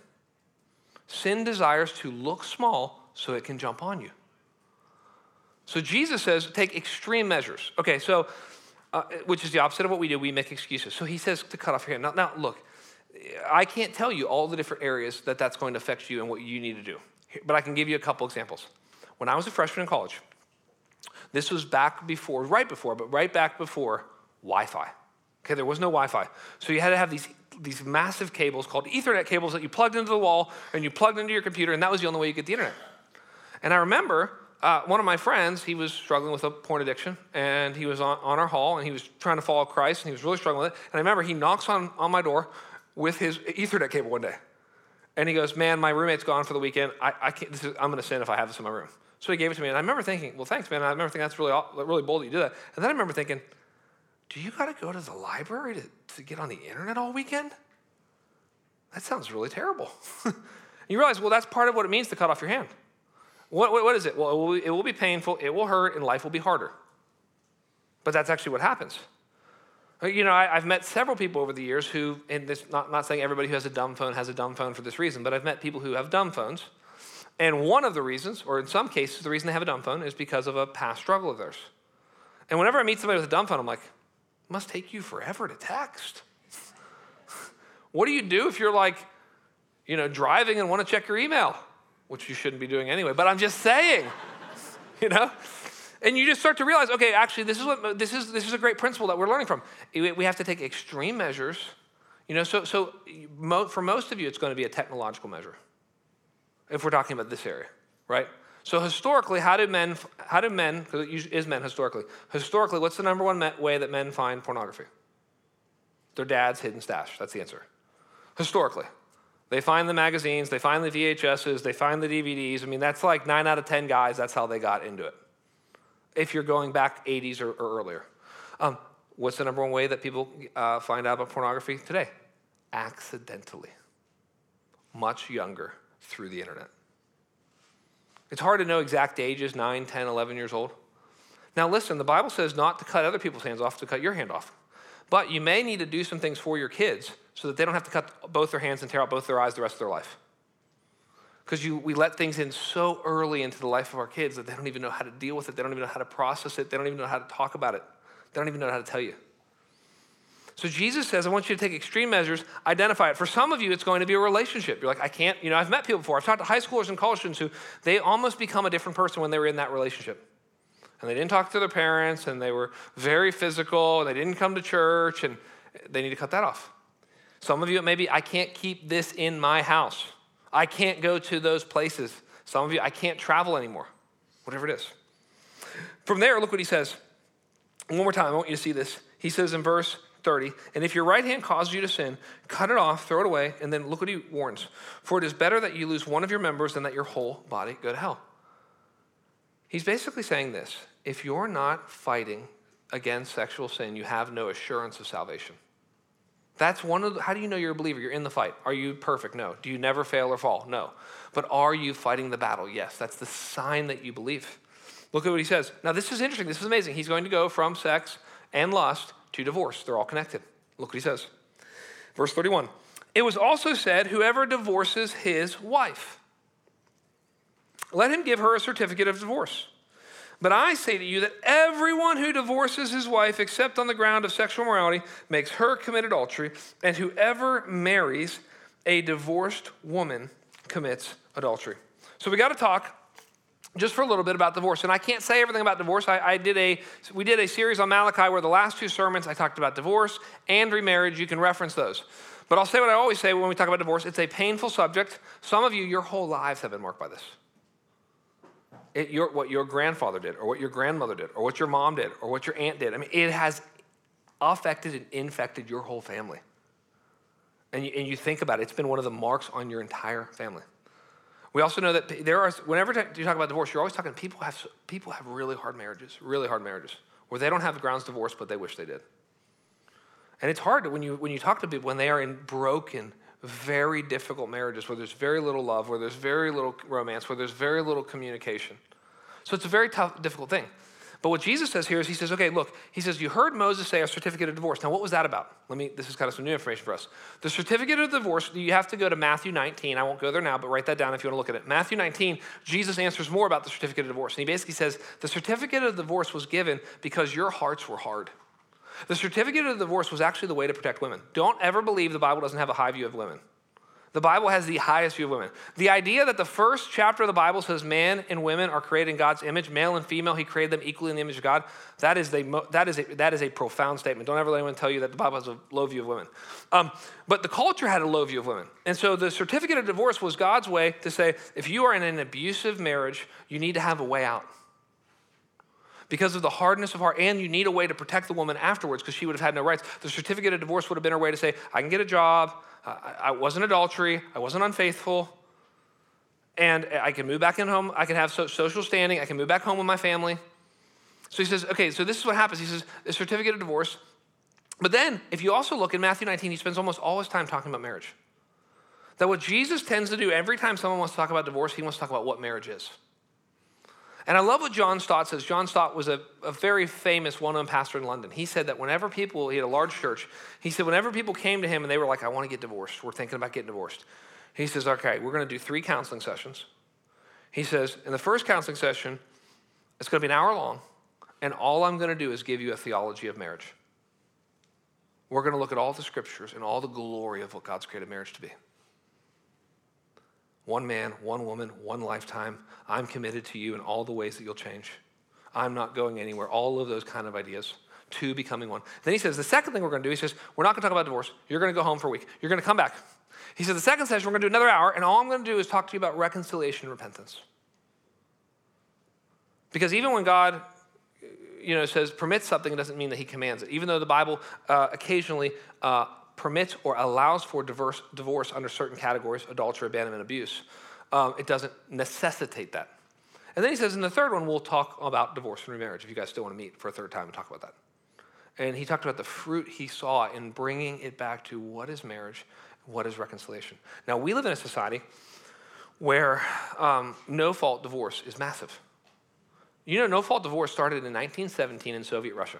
Sin desires to look small so it can jump on you. So Jesus says, take extreme measures. Okay, so, uh, which is the opposite of what we do. We make excuses. So he says to cut off your hand. Now, now, look, I can't tell you all the different areas that that's going to affect you and what you need to do, but I can give you a couple examples. When I was a freshman in college, this was back before, right before, but right back before Wi Fi. Okay, there was no Wi Fi. So you had to have these, these massive cables called Ethernet cables that you plugged into the wall and you plugged into your computer, and that was the only way you get the internet. And I remember uh, one of my friends, he was struggling with a porn addiction, and he was on, on our hall, and he was trying to follow Christ, and he was really struggling with it. And I remember he knocks on, on my door with his Ethernet cable one day. And he goes, Man, my roommate's gone for the weekend. I, I can't, is, I'm going to sin if I have this in my room. So he gave it to me, and I remember thinking, Well, thanks, man. I remember thinking that's really, really bold that you do that. And then I remember thinking, Do you got to go to the library to, to get on the internet all weekend? That sounds really terrible. you realize, well, that's part of what it means to cut off your hand. What, what, is it? Well, it will, it will be painful, it will hurt, and life will be harder. But that's actually what happens. Uh, you know, I, have met several people over the years who, and this not, not saying everybody who has a dumb phone has a dumb phone for this reason, but I've met people who have dumb phones. And one of the reasons, or in some cases, the reason they have a dumb phone is because of a past struggle of theirs. And whenever I meet somebody with a dumb phone, I'm like, must take you forever to text. what do you do if you're like, you know, driving and want to check your email? Which you shouldn't be doing anyway, but I'm just saying, you know? And you just start to realize, okay, actually, this is what this is. This is a great principle that we're learning from. We have to take extreme measures. You know, so so for most of you, it's going to be a technological measure. If we're talking about this area, right? So historically, how do men? How do men? Because it is men historically. Historically, what's the number one way that men find pornography? Their dad's hidden stash. That's the answer. Historically, they find the magazines, they find the VHSs, they find the DVDs. I mean, that's like nine out of ten guys. That's how they got into it if you're going back 80s or, or earlier. Um, what's the number one way that people uh, find out about pornography today? Accidentally. Much younger through the internet. It's hard to know exact ages 9, 10, 11 years old. Now, listen, the Bible says not to cut other people's hands off, to cut your hand off. But you may need to do some things for your kids so that they don't have to cut both their hands and tear out both their eyes the rest of their life because we let things in so early into the life of our kids that they don't even know how to deal with it. They don't even know how to process it. They don't even know how to talk about it. They don't even know how to tell you. So Jesus says, I want you to take extreme measures, identify it. For some of you, it's going to be a relationship. You're like, I can't, you know, I've met people before. I've talked to high schoolers and college students who they almost become a different person when they were in that relationship. And they didn't talk to their parents, and they were very physical, and they didn't come to church, and they need to cut that off. Some of you, maybe I can't keep this in my house. I can't go to those places. Some of you, I can't travel anymore. Whatever it is. From there, look what he says. One more time, I want you to see this. He says in verse 30, and if your right hand causes you to sin, cut it off, throw it away, and then look what he warns. For it is better that you lose one of your members than that your whole body go to hell. He's basically saying this if you're not fighting against sexual sin, you have no assurance of salvation. That's one of the, how do you know you're a believer? You're in the fight. Are you perfect? No. Do you never fail or fall? No. But are you fighting the battle? Yes. That's the sign that you believe. Look at what he says. Now, this is interesting. This is amazing. He's going to go from sex and lust to divorce. They're all connected. Look what he says. Verse 31. It was also said, whoever divorces his wife, let him give her a certificate of divorce. But I say to you that everyone who divorces his wife, except on the ground of sexual morality, makes her commit adultery, and whoever marries a divorced woman commits adultery. So we got to talk just for a little bit about divorce. And I can't say everything about divorce. I, I, did a, we did a series on Malachi where the last two sermons I talked about divorce and remarriage. You can reference those. But I'll say what I always say when we talk about divorce it's a painful subject. Some of you, your whole lives have been marked by this it, your, what your grandfather did, or what your grandmother did, or what your mom did, or what your aunt did. I mean, it has affected and infected your whole family. And you, and you think about it, it's been one of the marks on your entire family. We also know that there are, whenever you talk about divorce, you're always talking, people have, people have really hard marriages, really hard marriages, where they don't have the grounds divorce, but they wish they did. And it's hard when you, when you talk to people when they are in broken, very difficult marriages where there's very little love, where there's very little romance, where there's very little communication. So it's a very tough, difficult thing. But what Jesus says here is he says, okay, look, he says, you heard Moses say a certificate of divorce. Now, what was that about? Let me, this is kind of some new information for us. The certificate of divorce, you have to go to Matthew 19. I won't go there now, but write that down if you want to look at it. Matthew 19, Jesus answers more about the certificate of divorce. And he basically says, the certificate of divorce was given because your hearts were hard. The certificate of divorce was actually the way to protect women. Don't ever believe the Bible doesn't have a high view of women. The Bible has the highest view of women. The idea that the first chapter of the Bible says man and women are created in God's image, male and female, he created them equally in the image of God, that is, a, that is, a, that is a profound statement. Don't ever let anyone tell you that the Bible has a low view of women. Um, but the culture had a low view of women. And so the certificate of divorce was God's way to say if you are in an abusive marriage, you need to have a way out because of the hardness of heart, and you need a way to protect the woman afterwards because she would have had no rights. The certificate of divorce would have been her way to say, I can get a job, I wasn't adultery, I wasn't unfaithful, and I can move back in home, I can have social standing, I can move back home with my family. So he says, okay, so this is what happens. He says, a certificate of divorce. But then, if you also look in Matthew 19, he spends almost all his time talking about marriage. That what Jesus tends to do every time someone wants to talk about divorce, he wants to talk about what marriage is. And I love what John Stott says. John Stott was a, a very famous, well known pastor in London. He said that whenever people, he had a large church, he said, whenever people came to him and they were like, I want to get divorced, we're thinking about getting divorced, he says, okay, we're going to do three counseling sessions. He says, in the first counseling session, it's going to be an hour long, and all I'm going to do is give you a theology of marriage. We're going to look at all the scriptures and all the glory of what God's created marriage to be. One man, one woman, one lifetime. I'm committed to you in all the ways that you'll change. I'm not going anywhere. All of those kind of ideas. Two becoming one. Then he says, the second thing we're going to do, he says, we're not going to talk about divorce. You're going to go home for a week. You're going to come back. He said, the second session, we're going to do another hour, and all I'm going to do is talk to you about reconciliation and repentance. Because even when God you know, says permits something, it doesn't mean that he commands it. Even though the Bible uh, occasionally uh, permits or allows for diverse, divorce under certain categories, adultery, abandonment, abuse, um, it doesn't necessitate that. And then he says in the third one, we'll talk about divorce and remarriage if you guys still want to meet for a third time and talk about that. And he talked about the fruit he saw in bringing it back to what is marriage, what is reconciliation. Now, we live in a society where um, no fault divorce is massive. You know, no fault divorce started in 1917 in Soviet Russia.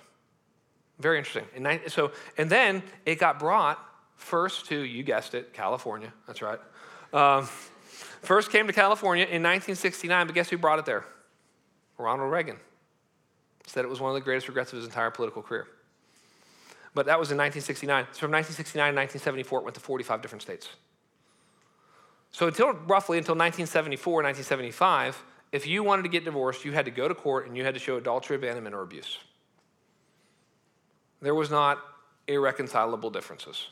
Very interesting. And so, and then it got brought first to, you guessed it, California. That's right. Um, first came to California in 1969, but guess who brought it there? Ronald Reagan. Said it was one of the greatest regrets of his entire political career. But that was in 1969. So from 1969 to 1974, it went to 45 different states. So until roughly until 1974, 1975, if you wanted to get divorced, you had to go to court and you had to show adultery, abandonment, or abuse. There was not irreconcilable differences.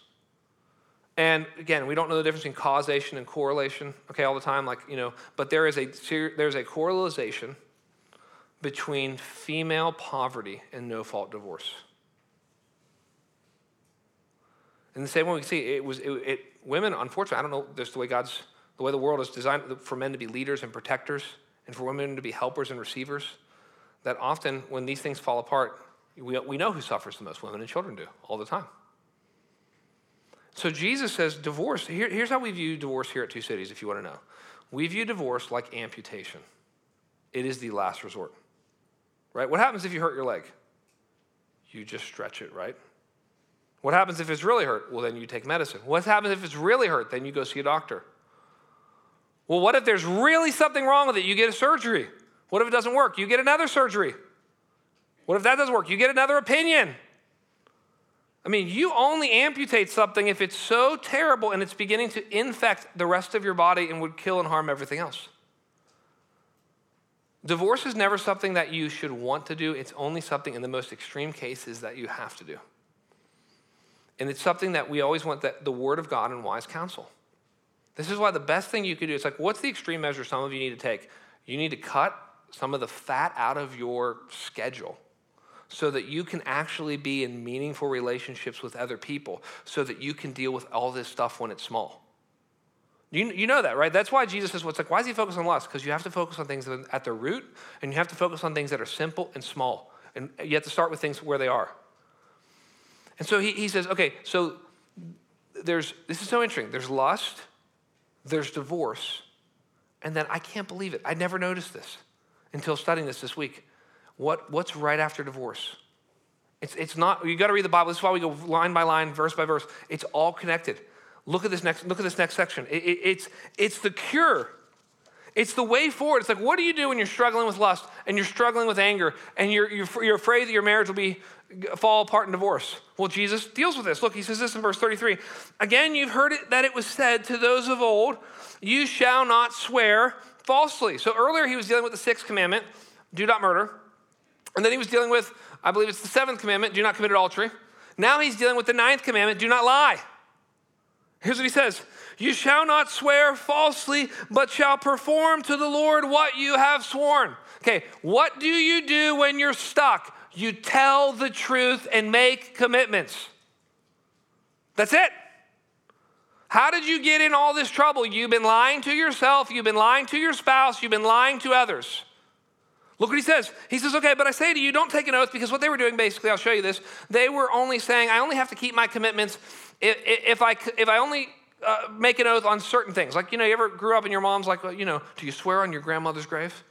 And again, we don't know the difference between causation and correlation, okay, all the time, like, you know, but there is a, there's a correlation between female poverty and no fault divorce. In the same way we see it was it, it, women, unfortunately, I don't know just the way God's the way the world is designed for men to be leaders and protectors and for women to be helpers and receivers, that often when these things fall apart, we, we know who suffers the most. Women and children do all the time. So Jesus says divorce, here, here's how we view divorce here at Two Cities, if you want to know. We view divorce like amputation. It is the last resort. Right? What happens if you hurt your leg? You just stretch it, right? What happens if it's really hurt? Well, then you take medicine. What happens if it's really hurt? Then you go see a doctor. Well, what if there's really something wrong with it? You get a surgery. What if it doesn't work? You get another surgery. What if that doesn't work? You get another opinion. I mean, you only amputate something if it's so terrible and it's beginning to infect the rest of your body and would kill and harm everything else. Divorce is never something that you should want to do. It's only something in the most extreme cases that you have to do. And it's something that we always want that the word of God and wise counsel. This is why the best thing you could do is like, what's the extreme measure some of you need to take? You need to cut some of the fat out of your schedule so that you can actually be in meaningful relationships with other people, so that you can deal with all this stuff when it's small. You, you know that, right? That's why Jesus says, what's like, why does he focus on lust? Because you have to focus on things at the root, and you have to focus on things that are simple and small. And you have to start with things where they are. And so he, he says, okay, so there's, this is so interesting. There's lust, there's divorce, and then I can't believe it. I never noticed this until studying this this week. What, what's right after divorce? It's, it's not, you got to read the Bible. This is why we go line by line, verse by verse. It's all connected. Look at this next, look at this next section. It, it, it's, it's the cure. It's the way forward. It's like, what do you do when you're struggling with lust and you're struggling with anger and you're, you're, you're afraid that your marriage will be fall apart in divorce? Well, Jesus deals with this. Look, he says this in verse 33. Again, you've heard it that it was said to those of old, you shall not swear falsely. So earlier he was dealing with the sixth commandment, do not murder. And then he was dealing with, I believe it's the seventh commandment, do not commit adultery. Now he's dealing with the ninth commandment, do not lie. Here's what he says You shall not swear falsely, but shall perform to the Lord what you have sworn. Okay, what do you do when you're stuck? You tell the truth and make commitments. That's it. How did you get in all this trouble? You've been lying to yourself, you've been lying to your spouse, you've been lying to others. Look what he says. He says, okay, but I say to you, don't take an oath because what they were doing basically, I'll show you this, they were only saying, I only have to keep my commitments if, if, I, if I only uh, make an oath on certain things. Like, you know, you ever grew up and your mom's like, well, you know, do you swear on your grandmother's grave?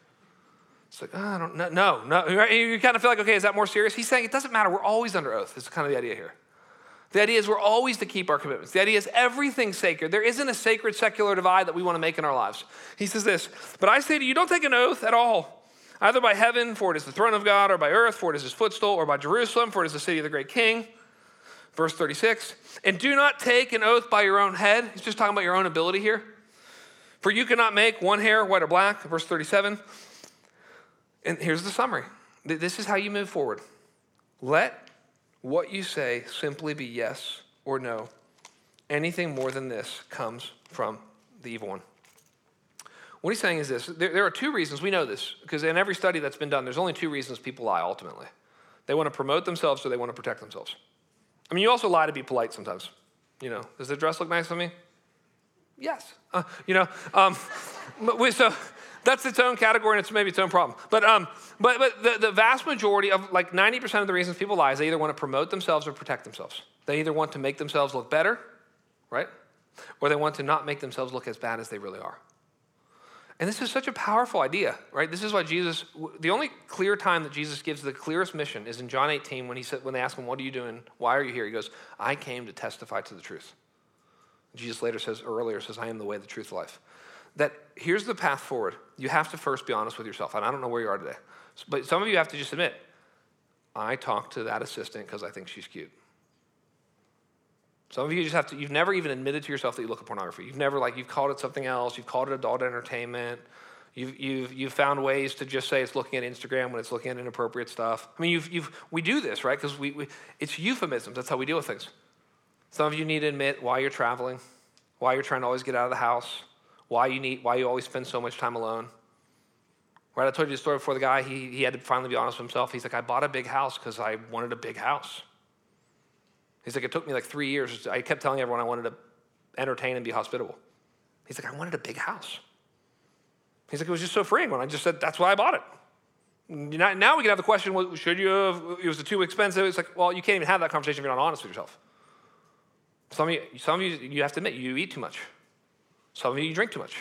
It's like, oh, I don't know. No, no. You kind of feel like, okay, is that more serious? He's saying it doesn't matter. We're always under oath. Is kind of the idea here. The idea is we're always to keep our commitments. The idea is everything's sacred. There isn't a sacred secular divide that we want to make in our lives. He says this, but I say to you, don't take an oath at all, either by heaven, for it is the throne of God, or by earth, for it is his footstool, or by Jerusalem, for it is the city of the great king. Verse 36, and do not take an oath by your own head. He's just talking about your own ability here. For you cannot make one hair white or black. Verse 37. And here's the summary this is how you move forward. Let what you say simply be yes or no. Anything more than this comes from the evil one. What he's saying is this there, there, are two reasons, we know this, because in every study that's been done, there's only two reasons people lie ultimately. They want to promote themselves or they want to protect themselves. I mean, you also lie to be polite sometimes. You know, does the dress look nice on me? Yes. Uh, you know, um, so that's its own category and it's maybe its own problem. But, um, but, but the, the vast majority of like 90% of the reasons people lie is they either want to promote themselves or protect themselves. They either want to make themselves look better, right? Or they want to not make themselves look as bad as they really are. And this is such a powerful idea, right? This is why Jesus, the only clear time that Jesus gives the clearest mission is in John 18 when, he said, when they ask him, What are you doing? Why are you here? He goes, I came to testify to the truth. Jesus later says, earlier says, I am the way, the truth, life that here's the path forward. You have to first be honest with yourself. And I don't know where you are today. But some of you have to just admit, I talked to that assistant because I think she's cute. Some of you just have to, you've never even admitted to yourself that you look at pornography. You've never, like, you've called it something else. You've called it adult entertainment. You've, you've, you've found ways to just say it's looking at Instagram when it's looking at inappropriate stuff. I mean, you've, you've, we do this, right? Because we, we, it's euphemisms. That's how we deal with things. Some of you need to admit why you're traveling, why you're trying to always get out of the house, why you need, why you always spend so much time alone. Right, I told you the story before the guy, he, he had to finally be honest with himself. He's like, I bought a big house because I wanted a big house. He's like, it took me like three years. I kept telling everyone I wanted to entertain and be hospitable. He's like, I wanted a big house. He's like, it was just so freeing when I just said, that's why I bought it. Now we can have the question, should you have, it was too expensive. It's like, well, you can't even have that conversation if you're not honest with yourself. Some of you, some of you, you have to admit, you eat too much. Some of you, you drink too much.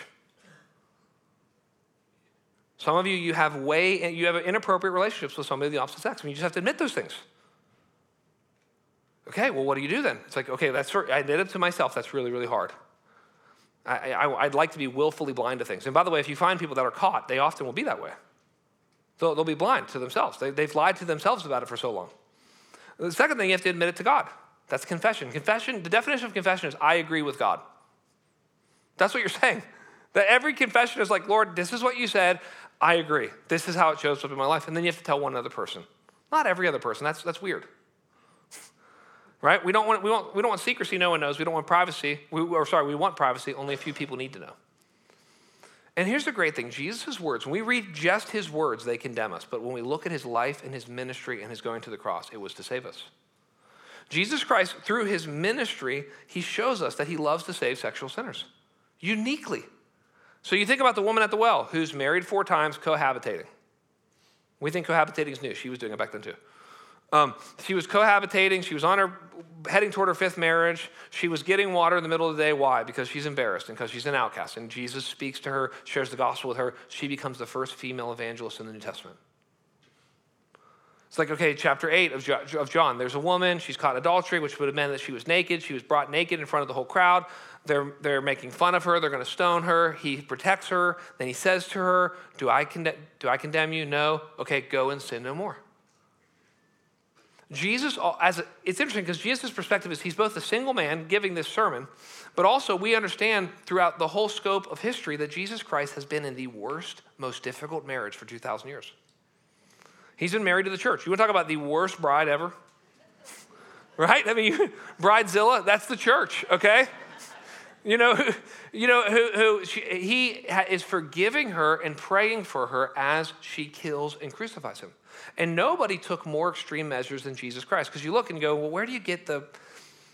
Some of you, you have way, you have inappropriate relationships with somebody of the opposite sex. I mean, you just have to admit those things. Okay, well, what do you do then? It's like, okay, that's I admit it to myself. That's really, really hard. I, I, would like to be willfully blind to things. And by the way, if you find people that are caught, they often will be that way. They'll, they'll be blind to themselves. They, they've lied to themselves about it for so long. The second thing, you have to admit it to God. That's confession. Confession, the definition of confession is I agree with God. That's what you're saying. That every confession is like, Lord, this is what you said. I agree. This is how it shows up in my life. And then you have to tell one other person. Not every other person. That's, that's weird. Right? We don't, want, we, want, we don't want secrecy, no one knows. We don't want privacy. We, or sorry, we want privacy. Only a few people need to know. And here's the great thing Jesus' words, when we read just his words, they condemn us. But when we look at his life and his ministry and his going to the cross, it was to save us. Jesus Christ, through his ministry, he shows us that he loves to save sexual sinners uniquely. So you think about the woman at the well who's married four times, cohabitating. We think cohabitating is new. She was doing it back then too. Um, she was cohabitating. She was on her heading toward her fifth marriage. She was getting water in the middle of the day. Why? Because she's embarrassed and because she's an outcast. And Jesus speaks to her, shares the gospel with her. She becomes the first female evangelist in the New Testament. It's like, okay, chapter 8 of John. There's a woman, she's caught adultery, which would have meant that she was naked. She was brought naked in front of the whole crowd. They're, they're making fun of her. They're going to stone her. He protects her. Then he says to her, do I, conde- do I condemn you? No. Okay, go and sin no more. Jesus, as a, it's interesting because Jesus' perspective is he's both a single man giving this sermon, but also we understand throughout the whole scope of history that Jesus Christ has been in the worst, most difficult marriage for 2,000 years. He's been married to the church. You want to talk about the worst bride ever? right? I mean, Bridezilla, that's the church, okay? You know, you know who, who she, he is forgiving her and praying for her as she kills and crucifies him. And nobody took more extreme measures than Jesus Christ. Because you look and go, well, where do you get the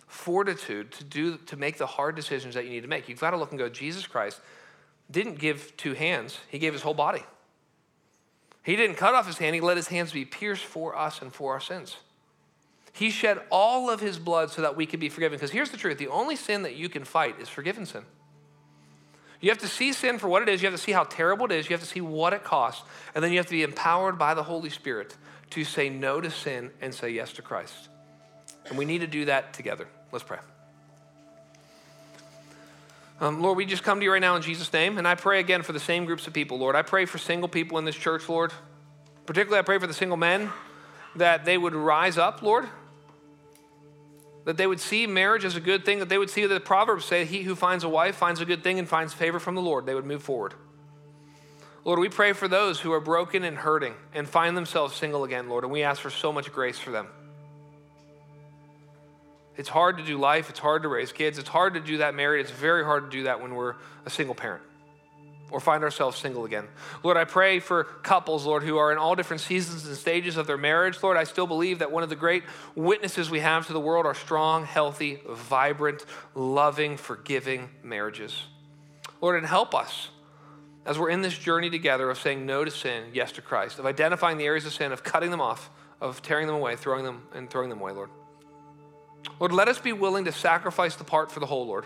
fortitude to do to make the hard decisions that you need to make? You've got to look and go, Jesus Christ didn't give two hands, he gave his whole body. He didn't cut off his hand, he let his hands be pierced for us and for our sins. He shed all of his blood so that we could be forgiven. Because here's the truth the only sin that you can fight is forgiven sin. You have to see sin for what it is. You have to see how terrible it is. You have to see what it costs. And then you have to be empowered by the Holy Spirit to say no to sin and say yes to Christ. And we need to do that together. Let's pray. Um, Lord, we just come to you right now in Jesus' name, and I pray again for the same groups of people, Lord. I pray for single people in this church, Lord. Particularly, I pray for the single men that they would rise up, Lord. That they would see marriage as a good thing, that they would see that the Proverbs say, He who finds a wife finds a good thing and finds favor from the Lord. They would move forward. Lord, we pray for those who are broken and hurting and find themselves single again, Lord, and we ask for so much grace for them. It's hard to do life, it's hard to raise kids, it's hard to do that married, it's very hard to do that when we're a single parent or find ourselves single again. Lord, I pray for couples, Lord, who are in all different seasons and stages of their marriage. Lord, I still believe that one of the great witnesses we have to the world are strong, healthy, vibrant, loving, forgiving marriages. Lord, and help us as we're in this journey together of saying no to sin, yes to Christ, of identifying the areas of sin, of cutting them off, of tearing them away, throwing them and throwing them away, Lord. Lord, let us be willing to sacrifice the part for the whole, Lord.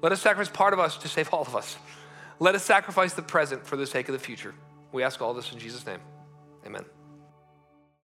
Let us sacrifice part of us to save all of us. Let us sacrifice the present for the sake of the future. We ask all this in Jesus' name. Amen.